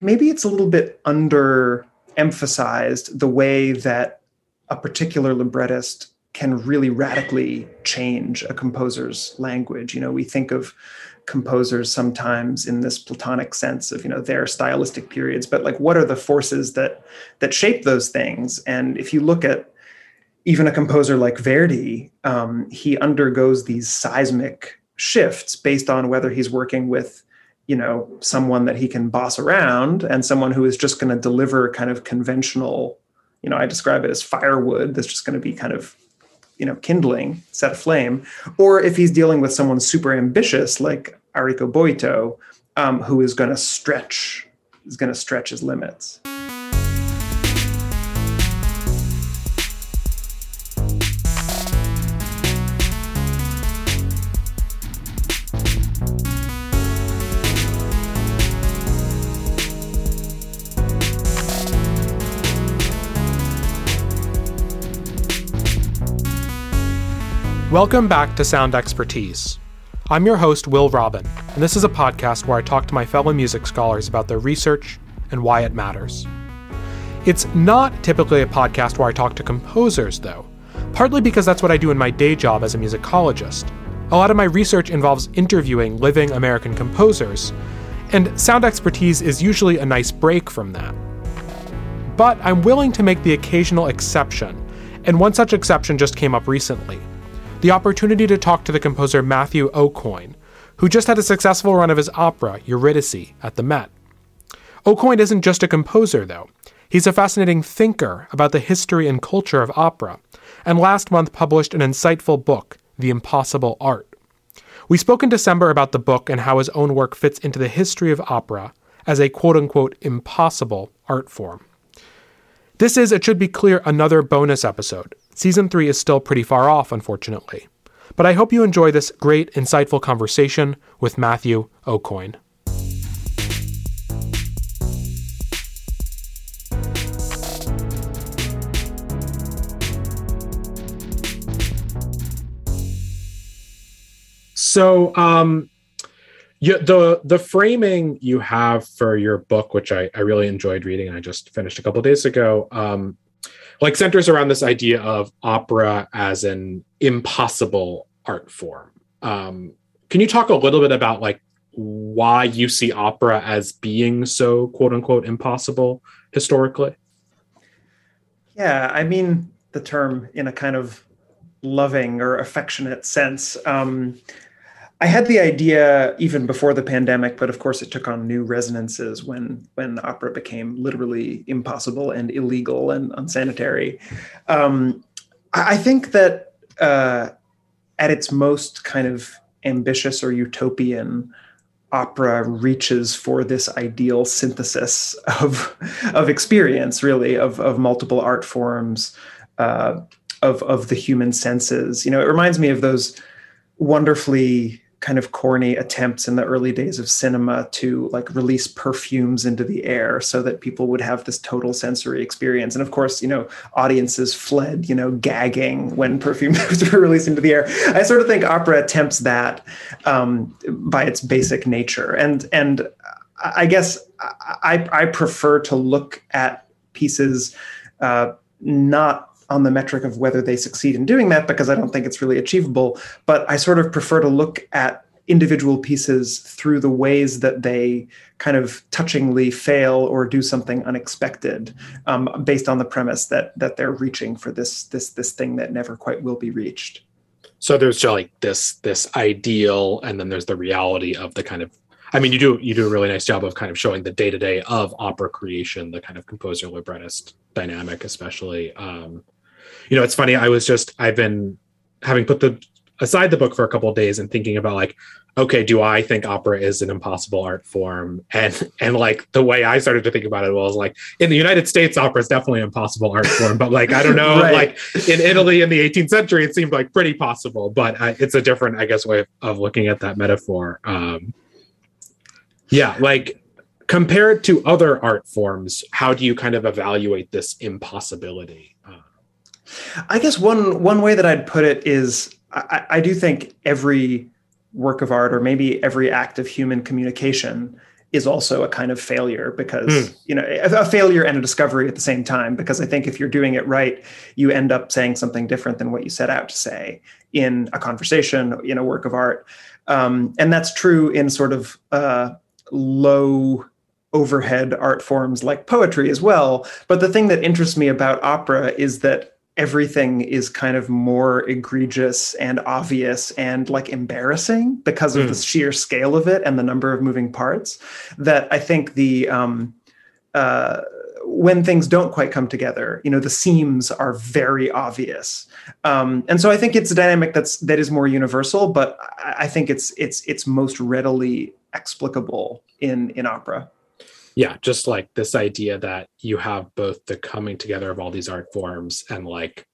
maybe it's a little bit under emphasized the way that a particular librettist can really radically change a composer's language. You know, we think of composers sometimes in this platonic sense of you know their stylistic periods but like what are the forces that that shape those things and if you look at even a composer like verdi um, he undergoes these seismic shifts based on whether he's working with you know someone that he can boss around and someone who is just going to deliver kind of conventional you know i describe it as firewood that's just going to be kind of you know kindling set aflame. Or if he's dealing with someone super ambitious like Arrigo Boito um, who is going to stretch is going to stretch his limits Welcome back to Sound Expertise. I'm your host, Will Robin, and this is a podcast where I talk to my fellow music scholars about their research and why it matters. It's not typically a podcast where I talk to composers, though, partly because that's what I do in my day job as a musicologist. A lot of my research involves interviewing living American composers, and sound expertise is usually a nice break from that. But I'm willing to make the occasional exception, and one such exception just came up recently the opportunity to talk to the composer Matthew Aucoin, who just had a successful run of his opera, Eurydice, at the Met. Aucoin isn't just a composer, though. He's a fascinating thinker about the history and culture of opera, and last month published an insightful book, The Impossible Art. We spoke in December about the book and how his own work fits into the history of opera as a quote unquote impossible art form. This is, it should be clear, another bonus episode. Season 3 is still pretty far off, unfortunately. But I hope you enjoy this great, insightful conversation with Matthew Aucoin. So, um, yeah, the the framing you have for your book, which I, I really enjoyed reading, and I just finished a couple days ago, um, like centers around this idea of opera as an impossible art form. Um, can you talk a little bit about like why you see opera as being so quote unquote impossible historically? Yeah, I mean the term in a kind of loving or affectionate sense. Um, I had the idea even before the pandemic, but of course it took on new resonances when when opera became literally impossible and illegal and unsanitary. Um, I think that uh, at its most kind of ambitious or utopian, opera reaches for this ideal synthesis of of experience, really of of multiple art forms, uh, of of the human senses. You know, it reminds me of those wonderfully kind of corny attempts in the early days of cinema to like release perfumes into the air so that people would have this total sensory experience. And of course you know audiences fled you know gagging when perfumes were released into the air. I sort of think opera attempts that um, by its basic nature. And and i guess i i prefer to look at pieces uh, not on the metric of whether they succeed in doing that because I don't think it's really achievable. But I sort of prefer to look at individual pieces through the ways that they kind of touchingly fail or do something unexpected um, based on the premise that that they're reaching for this this this thing that never quite will be reached so there's like this this ideal and then there's the reality of the kind of i mean you do you do a really nice job of kind of showing the day-to-day of opera creation the kind of composer librettist dynamic especially um, you know, it's funny. I was just I've been having put the aside the book for a couple days and thinking about like okay do i think opera is an impossible art form and and like the way i started to think about it was like in the united states opera is definitely an impossible art form but like i don't know right. like in italy in the 18th century it seemed like pretty possible but uh, it's a different i guess way of, of looking at that metaphor um yeah like compared to other art forms how do you kind of evaluate this impossibility I guess one one way that I'd put it is I, I do think every work of art or maybe every act of human communication is also a kind of failure because mm. you know a, a, failure and a discovery at the same time. Because i think if you're doing it right you end up saying something different than what you set out to say in a conversation in a work of art. Um, and that's true in sort of uh, low overhead art forms like poetry as well. But the thing that interests me about opera is that everything is kind of more egregious and obvious and like embarrassing because of mm. the sheer scale of it and the number of moving parts that i think the um uh when things don't quite come together you know the seams are very obvious um, and so i think it's a dynamic that's that is more universal but i think it's it's it's most readily explicable in in opera yeah just like this idea that you have both the coming together of all these art forms and like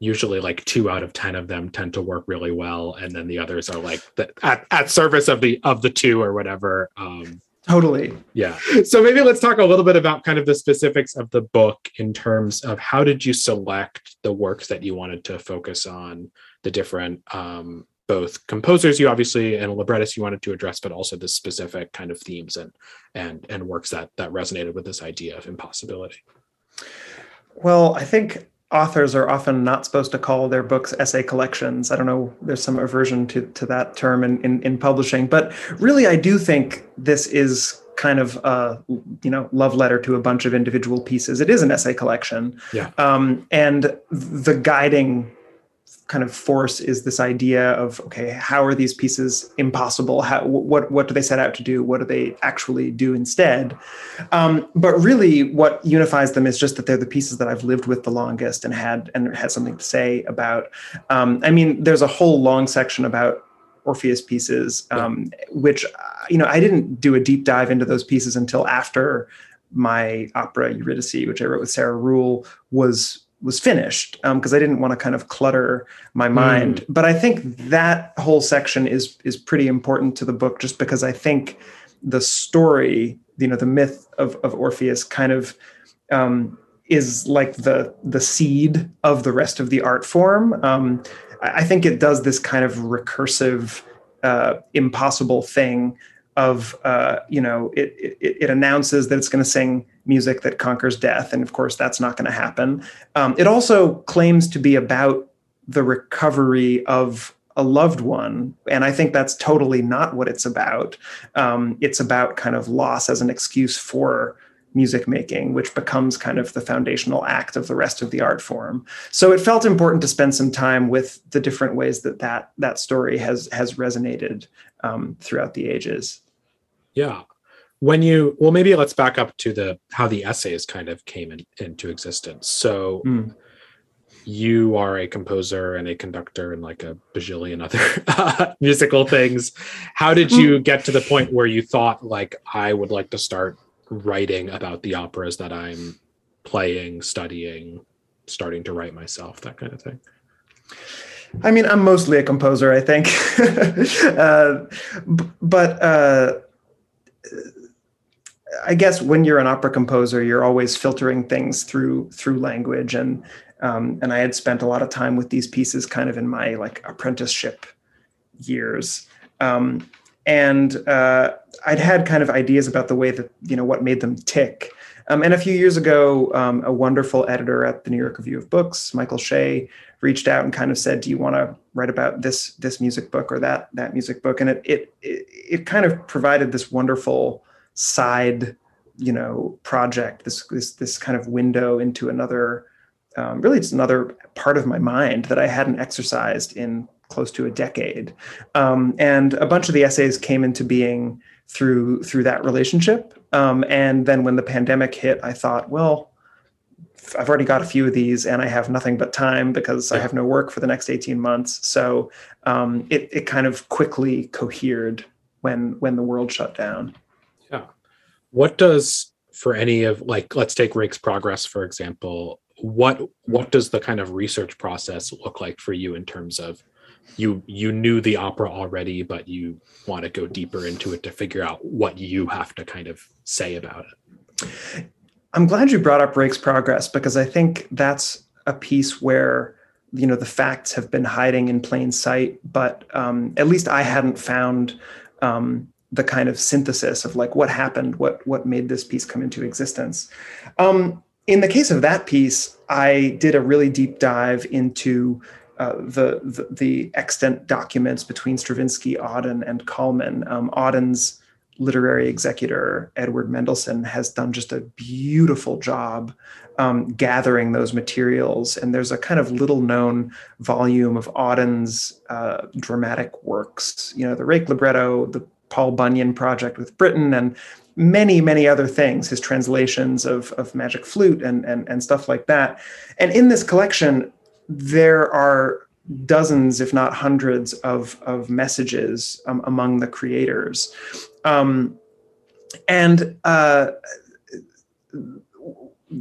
usually like two out of ten of them tend to work really well and then the others are like the, at, at service of the of the two or whatever um totally. yeah. So maybe let's talk a little bit about kind of the specifics of the book in terms of how did you select the works that you wanted to focus on the different um both composers you obviously and librettists you wanted to address, but also the specific kind of themes and and and works that that resonated with this idea of impossibility. Well, I think authors are often not supposed to call their books essay collections. I don't know, there's some aversion to, to that term in, in, in publishing, but really I do think this is kind of a you know love letter to a bunch of individual pieces. It is an essay collection, yeah. Um, and the guiding kind of force is this idea of okay how are these pieces impossible? How what what do they set out to do? What do they actually do instead? Um, but really what unifies them is just that they're the pieces that i've lived with the longest and had and had something to say about. Um, i mean there's a whole long section about orpheus pieces um, which you know i didn't do a deep dive into those pieces until after my opera eurydice which i wrote with sarah Ruhl, was was finished because um, I didn't want to kind of clutter my mind. Mm. But I think that whole section is is pretty important to the book, just because I think the story, you know, the myth of of Orpheus, kind of um, is like the the seed of the rest of the art form. Um, I think it does this kind of recursive, uh, impossible thing of uh, you know it, it, it announces that it's going to sing music that conquers death and of course that's not going to happen. Um, it also claims to be about the recovery of a loved one and i think that's totally not what it's about. Um, it's about kind of loss as an excuse for music making which becomes kind of the foundational act of the rest of the art form. So it felt important to spend some time with the different ways that that that story has has resonated um, throughout the ages. Yeah. When you well, maybe let's back up to the how the essays kind of came in, into existence. So mm. you are a composer and a conductor and like a bajillion other musical things. How did you get to the point where you thought like I would like to start writing about the operas that I'm playing, studying, starting to write myself, that kind of thing? I mean, I'm mostly a composer, I think. uh, but uh, I guess when you're an opera composer, you're always filtering things through through language, and um, and I had spent a lot of time with these pieces, kind of in my like apprenticeship years, um, and uh, I'd had kind of ideas about the way that you know what made them tick. Um, and a few years ago, um, a wonderful editor at the New York Review of Books, Michael Shea, reached out and kind of said, "Do you want to write about this this music book or that that music book?" And it it it kind of provided this wonderful side, you know, project. This this this kind of window into another, um, really, it's another part of my mind that I hadn't exercised in close to a decade. Um, and a bunch of the essays came into being through through that relationship. Um, and then when the pandemic hit, I thought, well, I've already got a few of these, and I have nothing but time because I have no work for the next eighteen months. So um, it it kind of quickly cohered when when the world shut down. What does for any of like let's take Rake's Progress for example. What what does the kind of research process look like for you in terms of you you knew the opera already but you want to go deeper into it to figure out what you have to kind of say about it i'm glad you brought up rake's progress because i think that's a piece where you know the facts have been hiding in plain sight but um, at least i hadn't found um, the kind of synthesis of like what happened, what what made this piece come into existence. Um, in the case of that piece, I did a really deep dive into uh, the, the, the extant documents between Stravinsky, Auden, and Kallman. Um, Auden's literary executor Edward Mendelson has done just a beautiful job um, gathering those materials. And there's a kind of little known volume of Auden's uh, dramatic works, you know, the Rake libretto, the Paul Bunyan project with Britten and many, many other things, his translations of, of Magic Flute and, and, and stuff like that. And in this collection, there are dozens, if not hundreds, of, of messages um, among the creators. Um, and uh,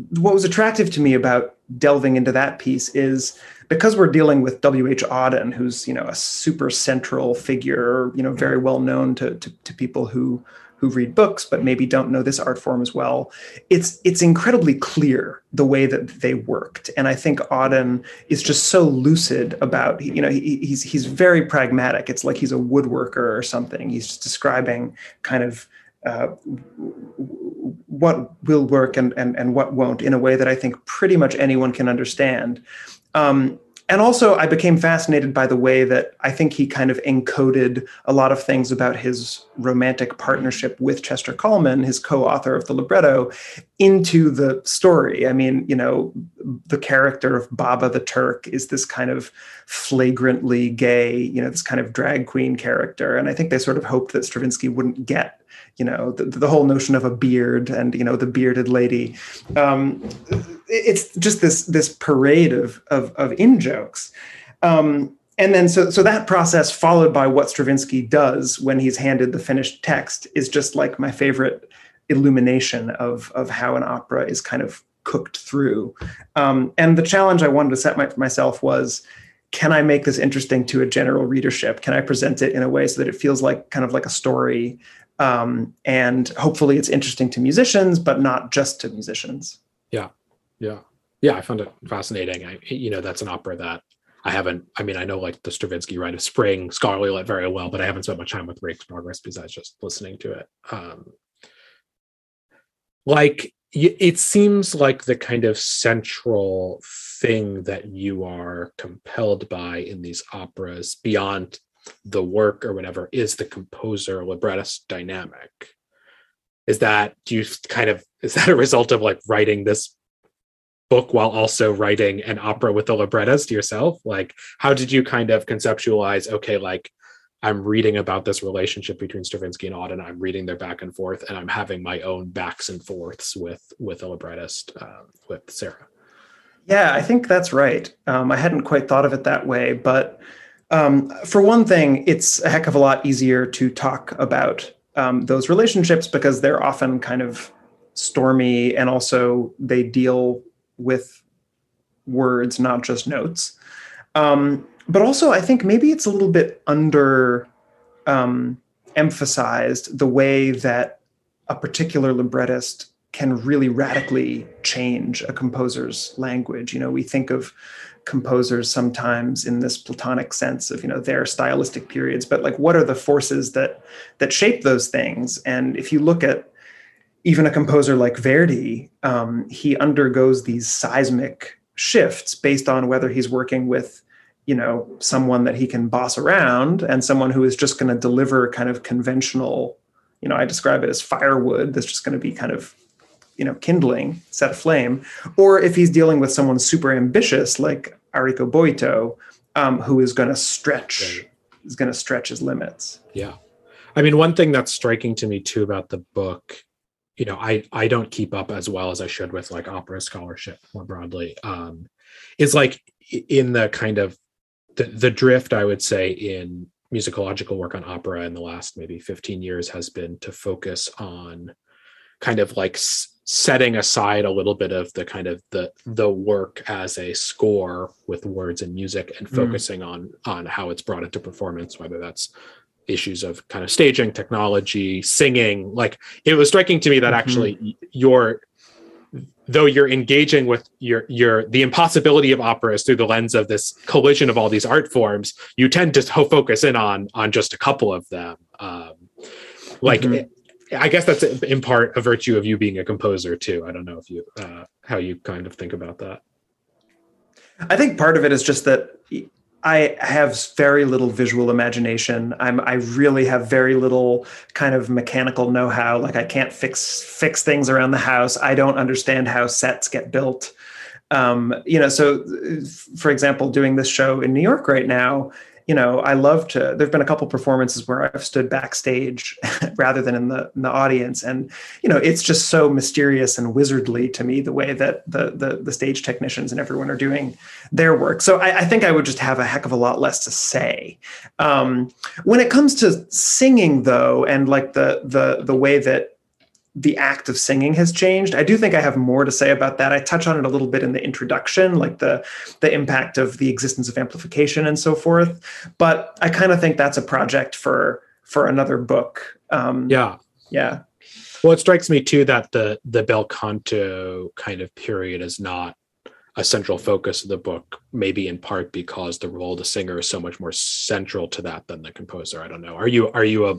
what was attractive to me about delving into that piece is because we're dealing with W.H. Auden, who's you know a super central figure, you know, very well known to, to, to people who who read books but maybe don't know this art form as well it's it's incredibly clear the way that they worked and i think auden is just so lucid about you know he, he's he's very pragmatic it's like he's a woodworker or something he's just describing kind of uh, what will work and, and and what won't in a way that I think pretty much anyone can understand. Um, and also i became fascinated by the way that i think he kind of encoded a lot of things about his romantic partnership with chester kallman his co-author of the libretto into the story. I mean you know the character of baba the turk is this kind of flagrantly gay you know this kind of drag queen character. And i think they sort of hoped that stravinsky wouldn't get you know the, the whole notion of a beard and you know the bearded lady. Um, it's just this this parade of of, of in jokes um, and then so so that process followed by what stravinsky does when he's handed the finished text is just like my favorite illumination of of how an opera is kind of cooked through. Um, and the challenge i wanted to set my, myself was can I make this interesting to a general readership? Can I present it in a way so that it feels like kind of like a story um, and hopefully it's interesting to musicians, but not just to musicians. Yeah, yeah, yeah. I found it fascinating. I, you know, that's an opera that I haven't. I mean, I know like the Stravinsky Rite of Spring, Scholarly Lit very well, but I haven't spent much time with Rake's Progress besides just listening to it. Um, like it seems like the kind of central thing that you are compelled by in these operas beyond the work or whatever is the composer librettist dynamic. Is that do you kind of is that a result of like writing this book while also writing an opera with the librettist yourself? Like how did you kind of conceptualize okay like i'm reading about this relationship between stravinsky and auden i'm reading their back and forth and i'm having my own backs and forths with with a librettist uh, with sarah? Yeah i think that's right. Um, i hadn't quite thought of it that way but um, for one thing, it's a heck of a lot easier to talk about um, those relationships because they're often kind of stormy and also they deal with words, not just notes. Um, but also, I think maybe it's a little bit under um, emphasized the way that a particular librettist can really radically change a composer's language. You know, we think of composers sometimes in this platonic sense of you know their stylistic periods but like what are the forces that that shape those things and if you look at even a composer like verdi um, he undergoes these seismic shifts based on whether he's working with you know someone that he can boss around and someone who is just going to deliver kind of conventional you know i describe it as firewood that's just going to be kind of you know kindling set aflame or if he's dealing with someone super ambitious like Arrigo Boito um, who is going to stretch right. is going to stretch his limits yeah i mean one thing that's striking to me too about the book you know i i don't keep up as well as i should with like opera scholarship more broadly um is like in the kind of the, the drift i would say in musicological work on opera in the last maybe 15 years has been to focus on kind of like setting aside a little bit of the kind of the the work as a score with words and music and mm. focusing mm. on on how it's brought into performance whether that's issues of kind of staging technology singing like it was striking to me that mm-hmm. actually you're though you're engaging with your your the impossibility of operas through the lens of this collision of all these art forms you tend to focus in on on just a couple of them um, like mm-hmm. I guess that's in part a virtue of you being a composer too. I don't know if you uh, how you kind of think about that. I think part of it is just that I have very little visual imagination. I'm I really have very little kind of mechanical know-how. Like I can't fix fix things around the house. I don't understand how sets get built. Um, you know, so for example, doing this show in New York right now, you know, I love to. There've been a couple performances where I've stood backstage rather than in the in the audience, and you know, it's just so mysterious and wizardly to me the way that the the, the stage technicians and everyone are doing their work. So I, I think I would just have a heck of a lot less to say. Um, when it comes to singing, though, and like the the the way that the act of singing has changed. I do think I have more to say about that. I touch on it a little bit in the introduction, like the the impact of the existence of amplification and so forth. But I kind of think that's a project for for another book. Um, yeah, yeah. Well, it strikes me too that the the bel canto kind of period is not a central focus of the book, maybe in part because the role of the singer is so much more central to that than the composer. I don't know. Are you are you a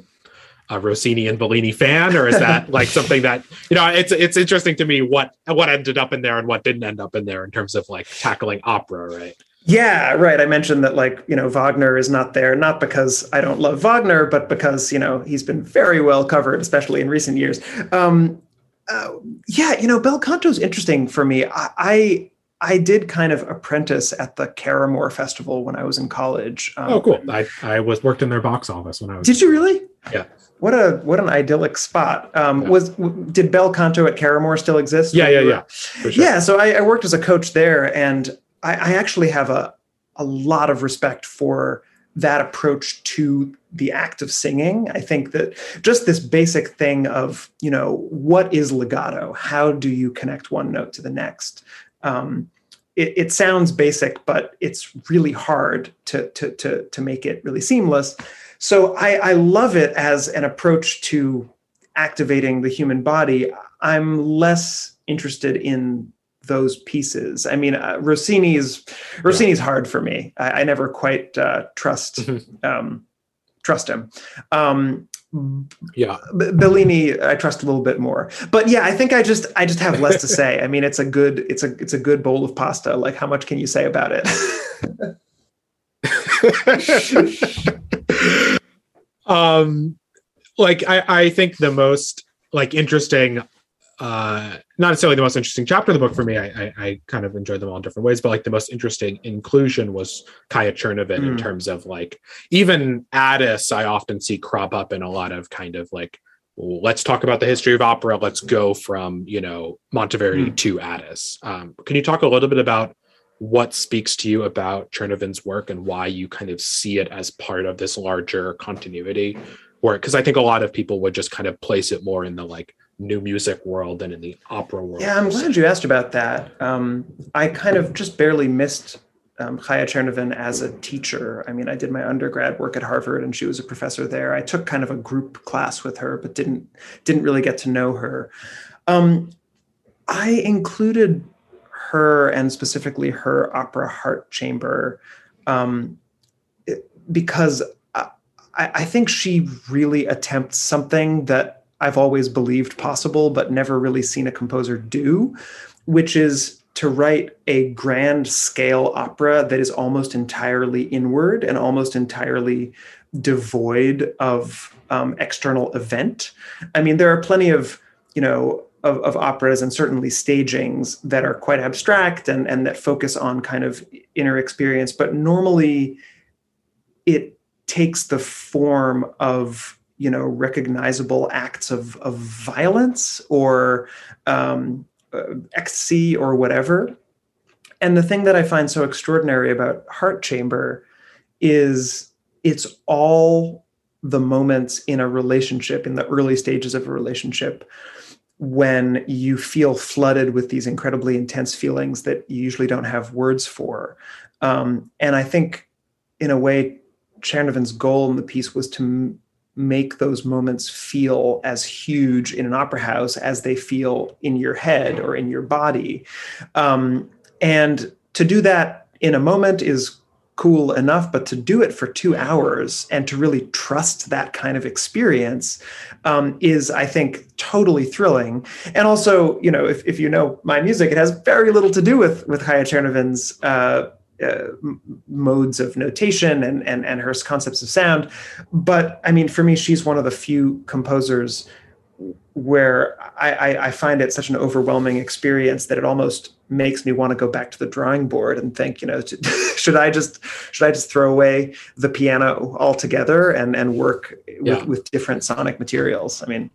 a Rossini and Bellini fan, or is that like something that you know? It's it's interesting to me what what ended up in there and what didn't end up in there in terms of like tackling opera, right? Yeah, right. I mentioned that like, you know, Wagner is not there, not because I don't love Wagner, but because, you know, he's been very well covered, especially in recent years. Um, uh, yeah, you know, Bel Canto is interesting for me. I, I, I did kind of apprentice at the Caramoor Festival when I was in college. Um, oh, cool! I, I was worked in their box office when I was. Did you really? Yeah what a what an idyllic spot. Um, yeah. Was did Bel Canto at Caramoor still exist? Yeah, yeah, yeah. Sure. Yeah. So I, I, worked as a coach there, and I, I actually have a a lot of respect for that approach to the act of singing. I think that just this basic thing of you know what is legato? How do you connect one note to the next? Um, it, it, sounds basic, but it's really hard to to to to make it really seamless. So I, I love it as an approach to activating the human body. I'm less interested in those pieces. I mean, uh, Rossini's Rossini's yeah. hard for me. I, I never quite uh, trust mm-hmm. um, trust him. Um, yeah, Bellini, I trust a little bit more. But yeah, I think I just I just have less to say. I mean, it's a good it's a it's a good bowl of pasta. Like, how much can you say about it? um like I, I think the most like interesting uh not necessarily the most interesting chapter of the book for me I, I, I kind of enjoyed them all in different ways but like the most interesting inclusion was Chaya Czernowin mm. in terms of like even Adès i often see crop up in a lot of kind of like let's talk about the history of opera let's go from you know monteverdi mm. to Adès um, can you talk a little bit about what speaks to you about Czernowin's work and why you kind of see it as part of this larger continuity work because I think a lot of people would just kind of place it more in the like new music world than in the opera world. Yeah, I'm glad you asked about that. Um, I kind of just barely missed um, Chaya Czernowin as a teacher. I mean, I did my undergrad work at Harvard, and she was a professor there. I took kind of a group class with her, but didn't didn't really get to know her. Um, I included her and specifically her opera Heart Chamber, um, because I, I think she really attempts something that I've always believed possible, but never really seen a composer do, which is to write a grand scale opera that is almost entirely inward and almost entirely devoid of um, external event. I mean, there are plenty of, you know, of, of operas and certainly stagings that are quite abstract and, and that focus on kind of inner experience. But normally it takes the form of you know recognizable acts of, of violence or um, uh, ecstasy or whatever and the thing that i find so extraordinary about heart chamber is it's all the moments in a relationship in the early stages of a relationship when you feel flooded with these incredibly intense feelings that you usually don't have words for. Um, and I think, in a way, Czernowin's goal in the piece was to make those moments feel as huge in an opera house as they feel in your head or in your body. Um, and to do that in a moment is cool enough, but to do it for two hours and to really trust that kind of experience um, is, I think, totally thrilling. And also, you know, if, if you know my music, it has very little to do with with Chaya Czernowin's uh, uh, modes of notation and, and and her concepts of sound. But I mean, for me, she's one of the few composers where I, I, I, find it such an overwhelming experience that it almost makes me want to go back to the drawing board and think, you know, should I just should I just throw away the piano altogether and and work with, with different sonic materials? I mean,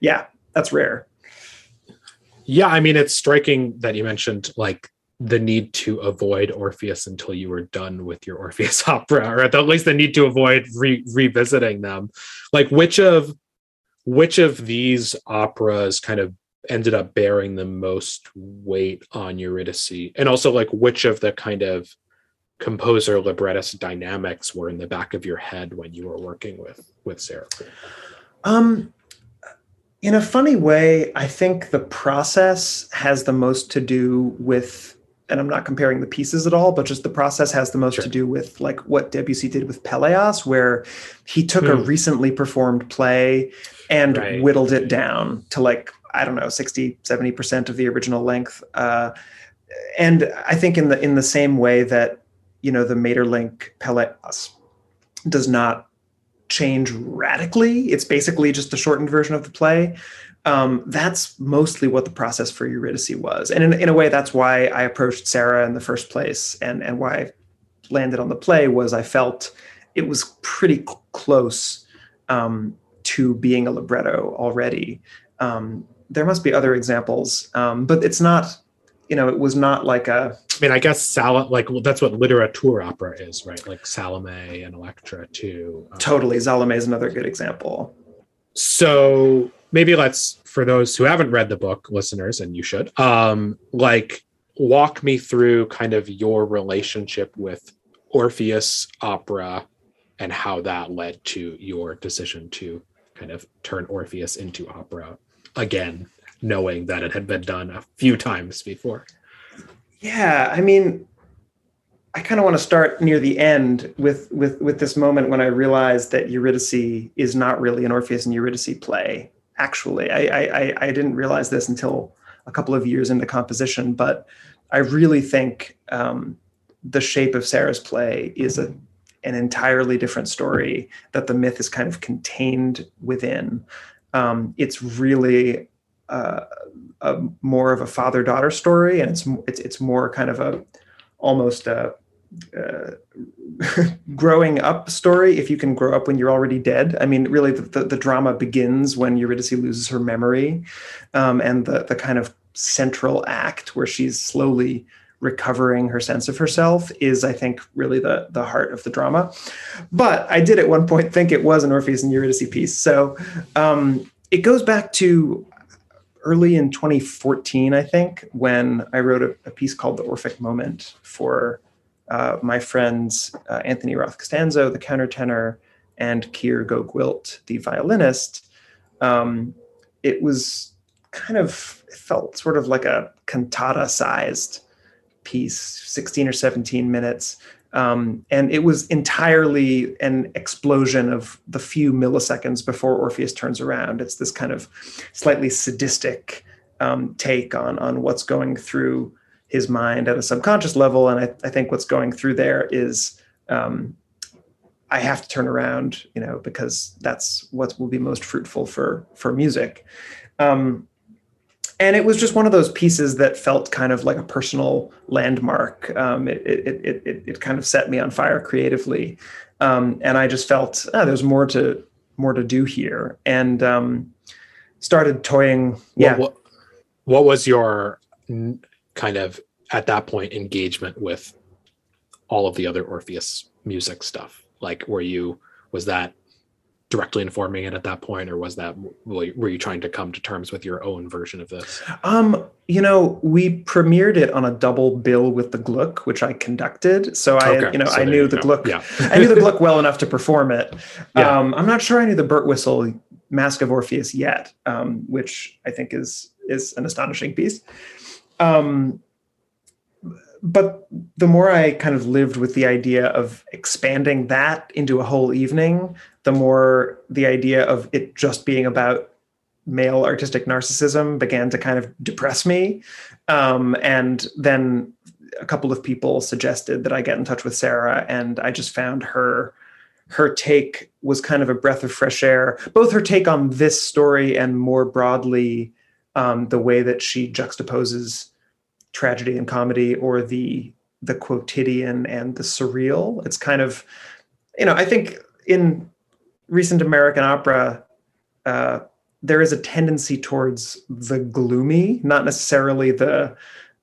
yeah, that's rare. Yeah, I mean, it's striking that you mentioned like the need to avoid Orpheus until you were done with your Orpheus opera, or at least the need to avoid re- revisiting them. Like, which of which of these operas kind of ended up bearing the most weight on Eurydice? And also like which of the kind of composer librettist dynamics were in the back of your head when you were working with with Sarah? Um in a funny way, I think the process has the most to do with and I'm not comparing the pieces at all, but just the process has the most sure. to do with like what Debussy did with Pelléas, where he took mm. a hmm. recently performed play and right. whittled it down to like, I don't know, 60, 70% of the original length. Uh, and I think in the in the same way that, you know, the Maeterlinck Pelléas does not change radically. It's basically just a shortened version of the play um, that's mostly what the process for Eurydice was. And in, in a way, that's why I approached Sarah in the first place and, and why I landed on the play was I felt it was pretty cl- close um, to being a libretto already. Um, there must be other examples, um, but it's not, you know, it was not like a. I mean, I guess Sal like well, that's what literature opera is, right? Like Salome and Electra too. Um, totally, Salome is another good example. So maybe let's for those who haven't read the book listeners and you should um like walk me through kind of your relationship with orpheus opera and how that led to your decision to kind of turn orpheus into opera again knowing that it had been done a few times before. Yeah i mean i kind of want to start near the end with with with this moment when i realized that eurydice is not really an orpheus and eurydice play actually. I, I, I didn't realize this until a couple of years into composition, but I really think um, the shape of Sarah's play is a an entirely different story that the myth is kind of contained within. Um, it's really uh, a more of a father daughter story, and it's it's it's more kind of a almost a uh, growing up story if you can grow up when you're already dead. I mean really the, the, the drama begins when eurydice loses her memory um, and the, the kind of central act where she's slowly recovering her sense of herself is i think really the the heart of the drama. But i did at one point think it was an orpheus and eurydice piece. So um, it goes back to early in 2014 i think when i wrote a, a piece called the orphic moment for uh, my friends uh, Anthony Roth Costanzo, the countertenor, and Keir GoGwilt, the violinist, um, it was kind of it felt sort of like a cantata-sized piece, 16 or 17 minutes. Um, and it was entirely an explosion of the few milliseconds before Orpheus turns around. It's this kind of slightly sadistic um, take on on what's going through his mind at a subconscious level. And I, I think what's going through there is um, I have to turn around, you know, because that's what will be most fruitful for for music. Um, and it was just one of those pieces that felt kind of like a personal landmark. Um, it, it, it, it, it kind of set me on fire creatively, um, and I just felt oh, there's more to more to do here, and um, started toying. Yeah. What, what, what was your kind of at that point engagement with all of the other Orpheus music stuff? Like, were you was that directly informing it at that point, or was that were you trying to come to terms with your own version of this? Um, you know, we premiered it on a double bill with the Gluck, which I conducted. So I, okay. you know, so I knew the Gluck. Yeah. I knew the Gluck well enough to perform it. Yeah. Um, I'm not sure I knew the Birtwistle Mask of Orpheus yet, um, which I think is is an astonishing piece. Um, but the more I kind of lived with the idea of expanding that into a whole evening, the more the idea of it just being about male artistic narcissism began to kind of depress me. Um, and then a couple of people suggested that I get in touch with Sarah, and I just found her her take was kind of a breath of fresh air. Both her take on this story and more broadly um, the way that she juxtaposes tragedy and comedy, or the the quotidian and the surreal. It's kind of, you know, I think in recent American opera, uh, there is a tendency towards the gloomy, not necessarily the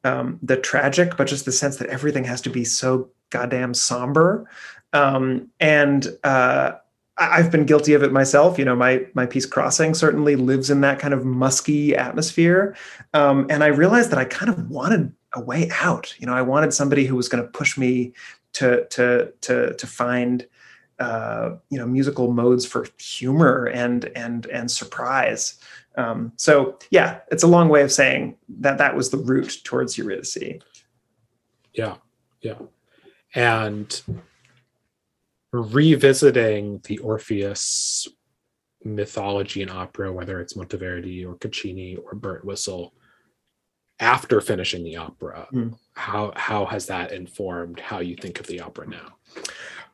um, the tragic, but just the sense that everything has to be so goddamn somber. Um, and uh, I've been guilty of it myself. You know, my my piece Crossing certainly lives in that kind of musky atmosphere. Um, and I realized that I kind of wanted a way out. You know, I wanted somebody who was going to push me to to to to find uh, you know musical modes for humor and and and surprise. Um, so yeah, it's a long way of saying that that was the route towards Eurydice. Yeah, yeah, and revisiting the Orpheus mythology and opera, whether it's Monteverdi or Caccini or Birtwistle, after finishing the opera, mm. how how has that informed how you think of the opera now?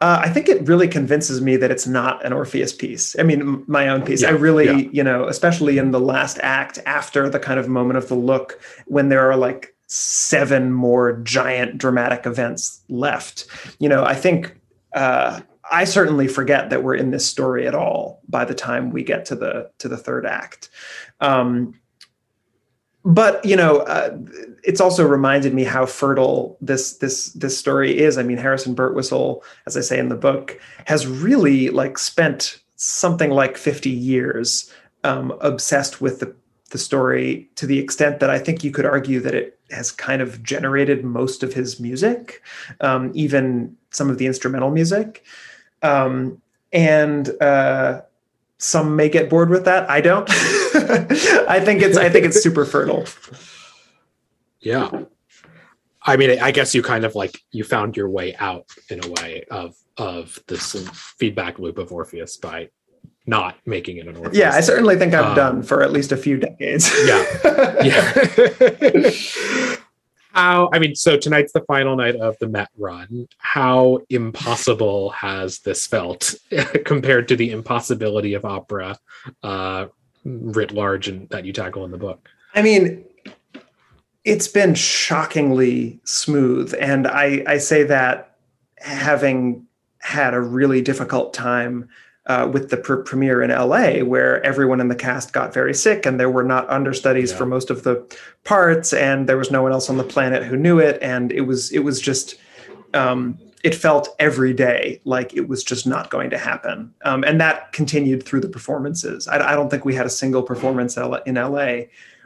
Uh, I think it really convinces me that it's not an Orpheus piece. I mean, my own piece. Yeah, I really, yeah. you know, especially in the last act, after the kind of moment of the look, when there are like seven more giant dramatic events left. You know, I think uh, I certainly forget that we're in this story at all by the time we get to the to the third act. Um, but you know, uh, it's also reminded me how fertile this this this story is. I mean, Harrison Birtwistle, as I say in the book, has really like spent something like 50 years um, obsessed with the the story to the extent that I think you could argue that it has kind of generated most of his music, um, even some of the instrumental music. Um, and uh, some may get bored with that. I don't. I think it's I think it's super fertile. Yeah. I mean, I guess you kind of like you found your way out in a way of of this feedback loop of Orpheus by not making it an Orpheus. Yeah, I certainly think I've um, done for at least a few decades. yeah, yeah. how i mean so tonight's the final night of the met run. How impossible has this felt compared to the impossibility of opera uh, writ large and that you tackle in the book? I mean it's been shockingly smooth. And i i say that having had a really difficult time uh, with the pr- premiere in LA, where everyone in the cast got very sick and there were not understudies yeah. for most of the parts, and there was no one else on the planet who knew it, and it was it was just um, it felt every day like it was just not going to happen, um, and that continued through the performances. I, I, don't think we had a single performance in LA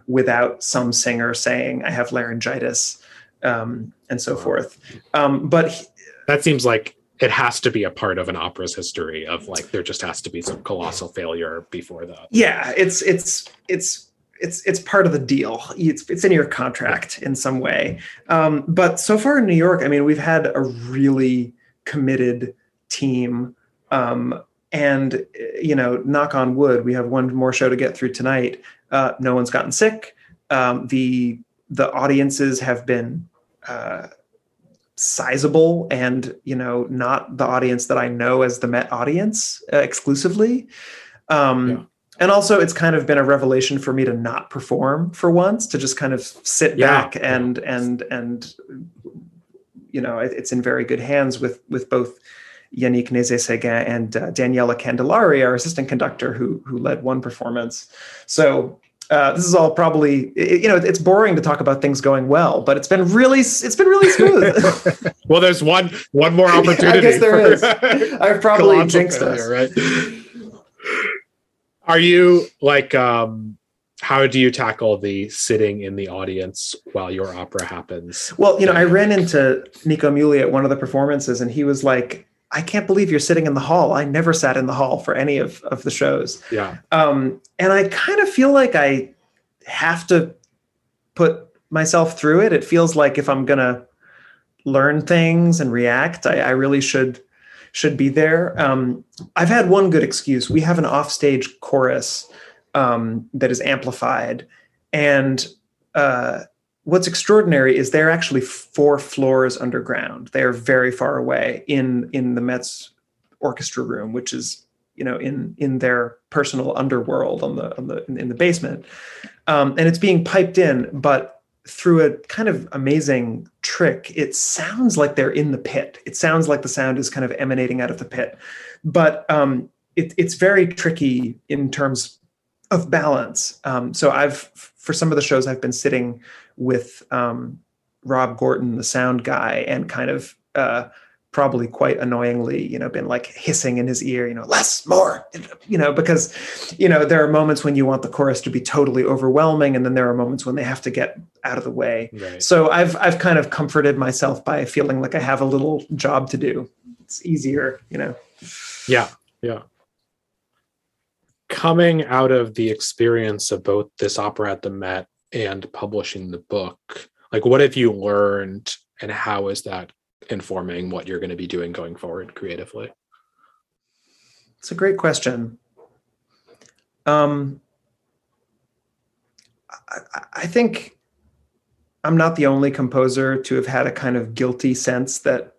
without some singer saying, "I have laryngitis," um, and so wow. forth. Um, but he, that seems like it has to be a part of an opera's history of like there just has to be some colossal failure before that. Yeah, it's it's it's it's it's part of the deal. It's it's in your contract in some way. Um, but so far in New York, I mean, we've had a really committed team. Um, and you know, knock on wood, we have one more show to get through tonight. Uh, no one's gotten sick. Um, the the audiences have been uh, sizable and you know not the audience that i know as the met audience uh, exclusively um yeah. and also it's kind of been a revelation for me to not perform for once to just kind of sit yeah. back and and and you know it, it's in very good hands with with both Yannick Nézet-Séguin and uh, Daniela Candillari, our assistant conductor, who who led one performance. So uh, this is all probably it, you know it's boring to talk about things going well, but it's been really it's been really smooth. well, there's one one more opportunity. I guess there is. I've probably jinxed failure, us. Right? Are you like um how do you tackle the sitting in the audience while your opera happens? Well, you know, I ran into Nico Muhly at one of the performances, and he was like, I can't believe you're sitting in the hall. I never sat in the hall for any of, of the shows. Yeah. Um, and I kind of feel like I have to put myself through it. It feels like if I'm gonna learn things and react. I, I really should should be there. Um, I've had one good excuse. We have an offstage chorus um, that is amplified, and uh, what's extraordinary is they're actually four floors underground. They are very far away in in the Met's orchestra room, which is you know in in their personal underworld on the on the in the basement, um, and it's being piped in, but through a kind of amazing trick, it sounds like they're in the pit. It sounds like the sound is kind of emanating out of the pit, but um, it, it's very tricky in terms of balance. Um, so I've for some of the shows I've been sitting with um, Rob Gorton, the sound guy, and kind of uh, probably quite annoyingly, you know, been like hissing in his ear, you know, less, more, you know, because, you know, there are moments when you want the chorus to be totally overwhelming, and then there are moments when they have to get out of the way. Right. So I've I've kind of comforted myself by feeling like I have a little job to do. It's easier, you know. Yeah, yeah. Coming out of the experience of both this opera at the Met and publishing the book, like what have you learned, and how is that informing what you're going to be doing going forward creatively? It's a great question. Um, I, I think I'm not the only composer to have had a kind of guilty sense that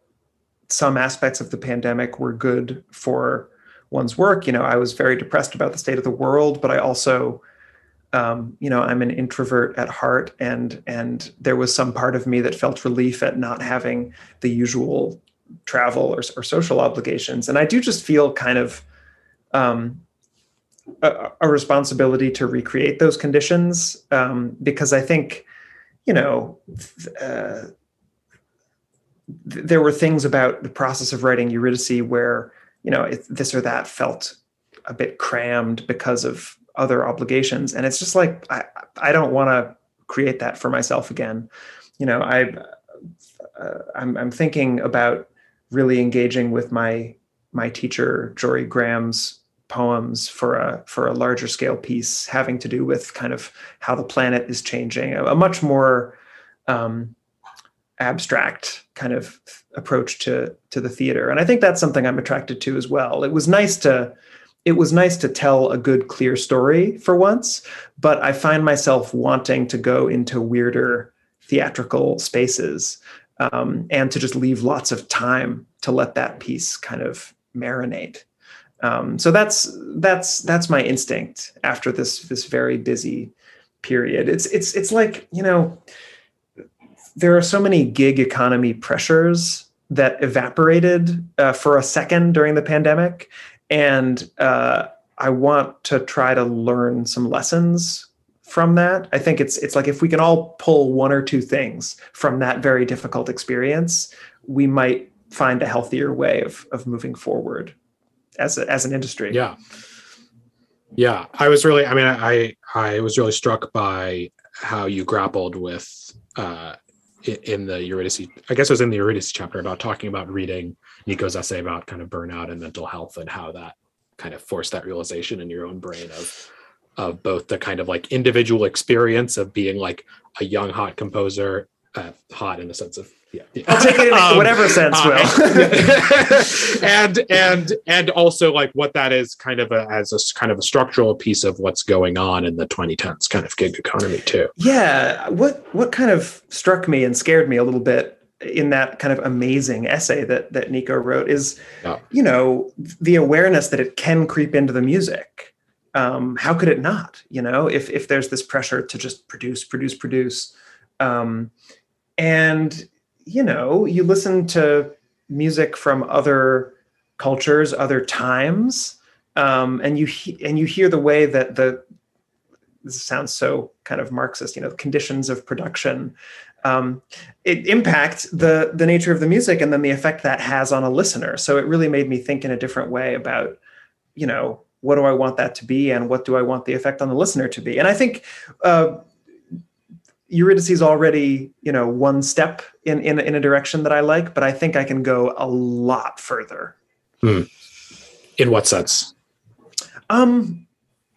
some aspects of the pandemic were good for one's work. You know, I was very depressed about the state of the world, but I also um, you know i'm an introvert at heart and and there was some part of me that felt relief at not having the usual travel or, or social obligations. And i do just feel kind of um, a, a, responsibility to recreate those conditions um, because i think you know uh, th- there were things about the process of writing eurydice where you know it, this or that felt a bit crammed because of other obligations. And it's just like i i don't want to create that for myself again. You know i uh, I'm, I'm thinking about really engaging with my my teacher Jorie Graham's poems for a for a larger scale piece having to do with kind of how the planet is changing a, a much more um, abstract kind of approach to to the theater. And i think that's something i'm attracted to as well. It was nice to it was nice to tell a good, clear story for once, but I find myself wanting to go into weirder theatrical spaces um, and to just leave lots of time to let that piece kind of marinate. Um, so that's that's that's my instinct after this this very busy period. It's it's it's like you know there are so many gig economy pressures that evaporated uh, for a second during the pandemic and uh, I want to try to learn some lessons from that. I think it's it's like if we can all pull one or two things from that very difficult experience, we might find a healthier way of of moving forward as a, as an industry. Yeah. Yeah, I was really I mean I I was really struck by how you grappled with uh in the Eurydice I guess it was in the Eurydice chapter about talking about reading Nico's essay about kind of burnout and mental health and how that kind of forced that realization in your own brain of of both the kind of like individual experience of being like a young hot composer, uh, hot in the sense of yeah, yeah. I'll take it in um, whatever sense, Will. and and and also like what that is kind of a, as a kind of a structural piece of what's going on in the 2010s kind of gig economy too. Yeah, what what kind of struck me and scared me a little bit in that kind of amazing essay that that Nico wrote is, yeah. you know, the awareness that it can creep into the music. Um, how could it not? You know, if if there's this pressure to just produce, produce, produce, um, and you know, you listen to music from other cultures, other times, um, and you he- and you hear the way that the this sounds so kind of Marxist, you know, the conditions of production um, it impacts the the nature of the music and then the effect that has on a listener. So it really made me think in a different way about, you know, what do I want that to be and what do I want the effect on the listener to be? And I think uh, Eurydice is already, you know, one step in, in in a direction that I like, but I think I can go a lot further. Hmm. In what sense? Um,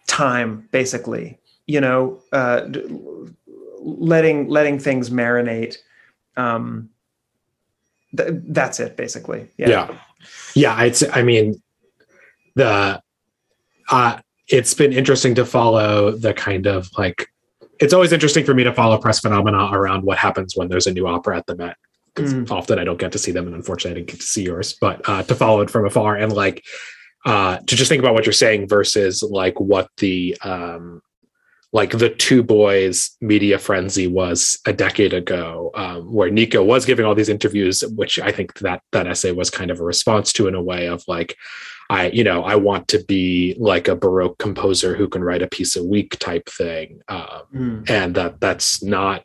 time, basically. You know, uh, letting letting things marinate um, th- that's it basically. Yeah. Yeah. yeah I'd I mean, the, uh, it's been interesting to follow the kind of like, it's always interesting for me to follow press phenomena around what happens when there's a new opera at the Met. Because mm. often I don't get to see them, and unfortunately I didn't get to see yours. But uh, to follow it from afar and like uh, to just think about what you're saying versus like what the um, like the two boys media frenzy was a decade ago um, where nico was giving all these interviews which i think that that essay was kind of a response to in a way of like i you know i want to be like a baroque composer who can write a piece a week type thing um, mm. and that that's not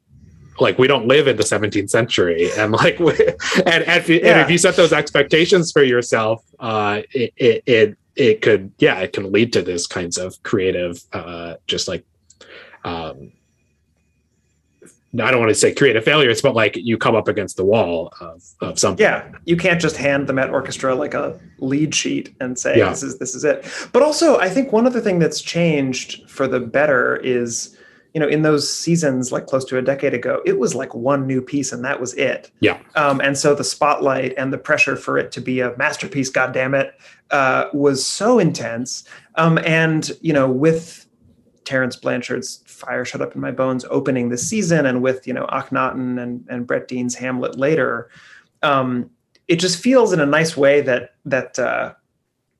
like we don't live in the 17th century and like we, and, and, if you, yeah. and if you set those expectations for yourself uh it, it, it it could yeah it can lead to this kinds of creative uh just like um, I don't want to say creative failures, but like you come up against the wall of, of something. Yeah, you can't just hand the Met Orchestra like a lead sheet and say yeah. this is this is it. But also, I think one other thing that's changed for the better is, you know, in those seasons like close to a decade ago, it was like one new piece and that was it. Yeah. Um, and so the spotlight and the pressure for it to be a masterpiece, God damn it, uh, was so intense. Um, and you know, with Terence Blanchard's Fire Shut Up in My Bones opening this season and with, you know, Akhenaten and, and Brett Dean's Hamlet later, um, it just feels in a nice way that that uh,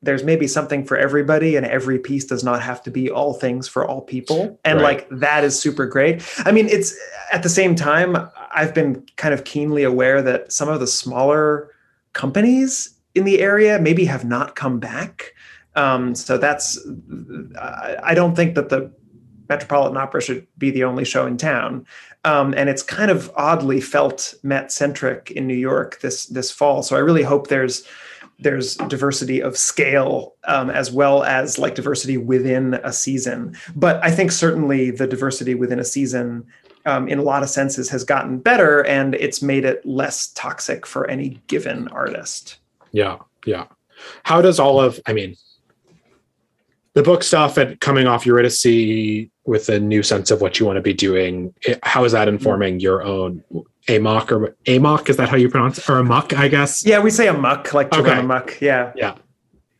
there's maybe something for everybody and every piece does not have to be all things for all people. And right. like that is super great. I mean, it's at the same time, I've been kind of keenly aware that some of the smaller companies in the area maybe have not come back um, so that's, I don't think that the Metropolitan Opera should be the only show in town. Um, and it's kind of oddly felt Met centric in New York this this fall. So I really hope there's there's diversity of scale um, as well as like diversity within a season. But I think certainly the diversity within a season, um, in a lot of senses, has gotten better, and it's made it less toxic for any given artist. Yeah, yeah. How does all of? I mean, the book stuff and coming off Eurydice with a new sense of what you want to be doing. How is that informing your own amok or amok? Is that how you pronounce it? Or amok, I guess? Yeah, we say amok, like to okay. amok. Yeah. Yeah.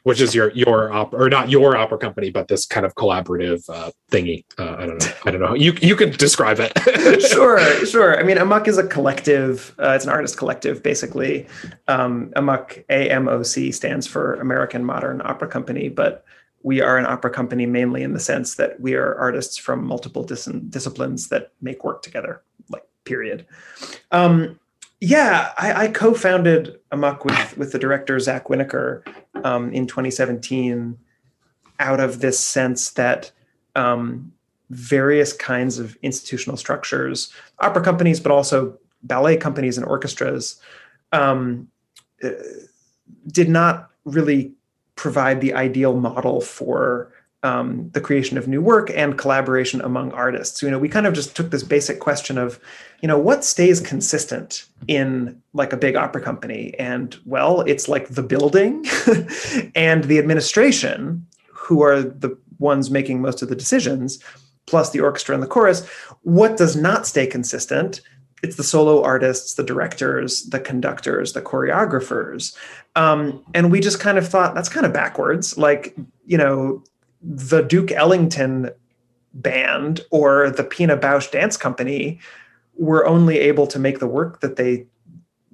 Which is your your op or not your opera company, but this kind of collaborative uh, thingy. Uh, I don't know. I don't know. You you could describe it. sure, sure. I mean, AMOC is a collective. Uh, it's an artist collective, basically. Um, Amok AMOC stands for American Modern Opera Company, but we are an opera company mainly in the sense that we are artists from multiple dis- disciplines that make work together like period. Um, yeah I, I, co-founded AMOC with with the director Zack Winokur um, in 2017 out of this sense that um, various kinds of institutional structures opera companies but also ballet companies and orchestras um, uh, did not really provide the ideal model for um, the creation of new work and collaboration among artists. You know, we kind of just took this basic question of, you know, what stays consistent in like a big opera company? And well, it's like the building and the administration, who are the ones making most of the decisions, plus the orchestra and the chorus. What does not stay consistent? It's the solo artists, the directors, the conductors, the choreographers. Um, and we just kind of thought that's kind of backwards. Like, you know, the Duke Ellington band or the Pina Bausch Dance Company were only able to make the work that they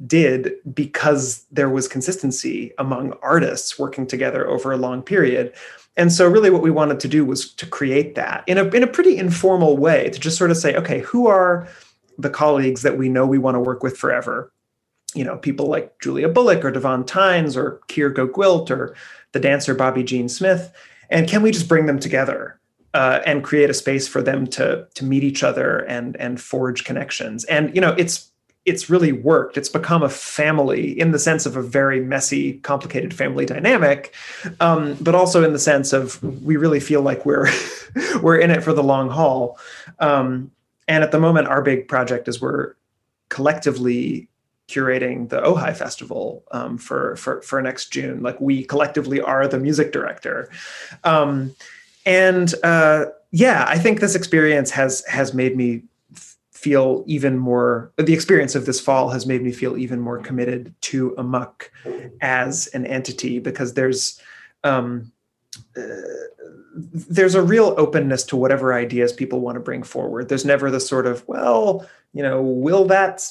did because there was consistency among artists working together over a long period. And so really what we wanted to do was to create that in a in a pretty informal way to just sort of say, okay, who are the colleagues that we know we want to work with forever. You know, people like Julia Bullock or Davóne Tines or Keir GoGwilt or the dancer Bobbi Jene Smith. And can we just bring them together uh, and create a space for them to to meet each other and and forge connections? And you know, it's it's really worked. It's become a family in the sense of a very messy, complicated family dynamic, um, but also in the sense of we really feel like we're we're in it for the long haul. Um, and at the moment, our big project is we're collectively curating the Ojai Festival um, for, for for next June. Like we collectively are the music director, um, and uh, yeah, I think this experience has has made me feel even more the experience of this fall has made me feel even more committed to AMOC as an entity because there's um, uh, there's a real openness to whatever ideas people want to bring forward there's never the sort of well you know will that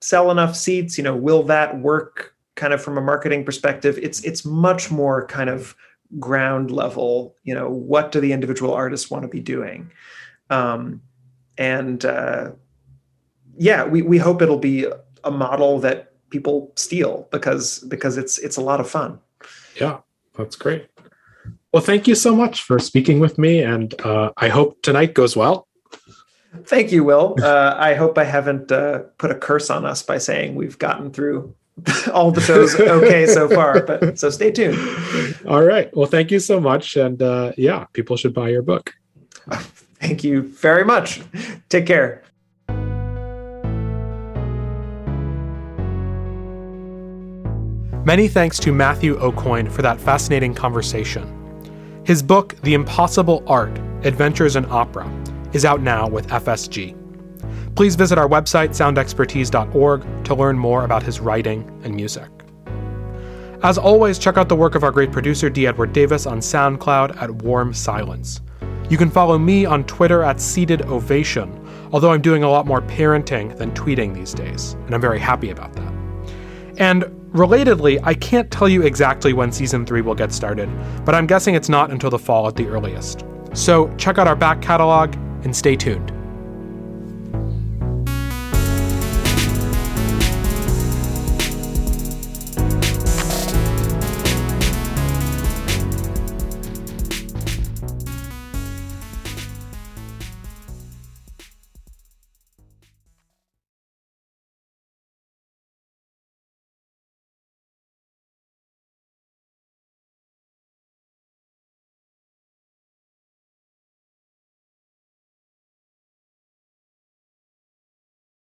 sell enough seats you know will that work kind of from a marketing perspective it's it's much more kind of ground level you know what do the individual artists want to be doing um, and uh, yeah, we, we hope it'll be a model that people steal because because it's it's a lot of fun. Yeah, that's great. Well, thank you so much for speaking with me, and uh, I hope tonight goes well. Thank you, Will. Uh, I hope I haven't uh, put a curse on us by saying we've gotten through all the shows okay so far. But so stay tuned. All right. Well, thank you so much, and uh, yeah, people should buy your book. Thank you very much. Take care. Many thanks to Matthew Aucoin for that fascinating conversation. His book, The Impossible Art Adventures in Opera, is out now with FSG. Please visit our website, soundexpertise.org, to learn more about his writing and music. As always, check out the work of our great producer, D. Edward Davis, on SoundCloud at Warm Silence. You can follow me on Twitter at Seated Ovation, although I'm doing a lot more parenting than tweeting these days, and I'm very happy about that. And relatedly, I can't tell you exactly when season 3 will get started, but I'm guessing it's not until the fall at the earliest. So check out our back catalog and stay tuned.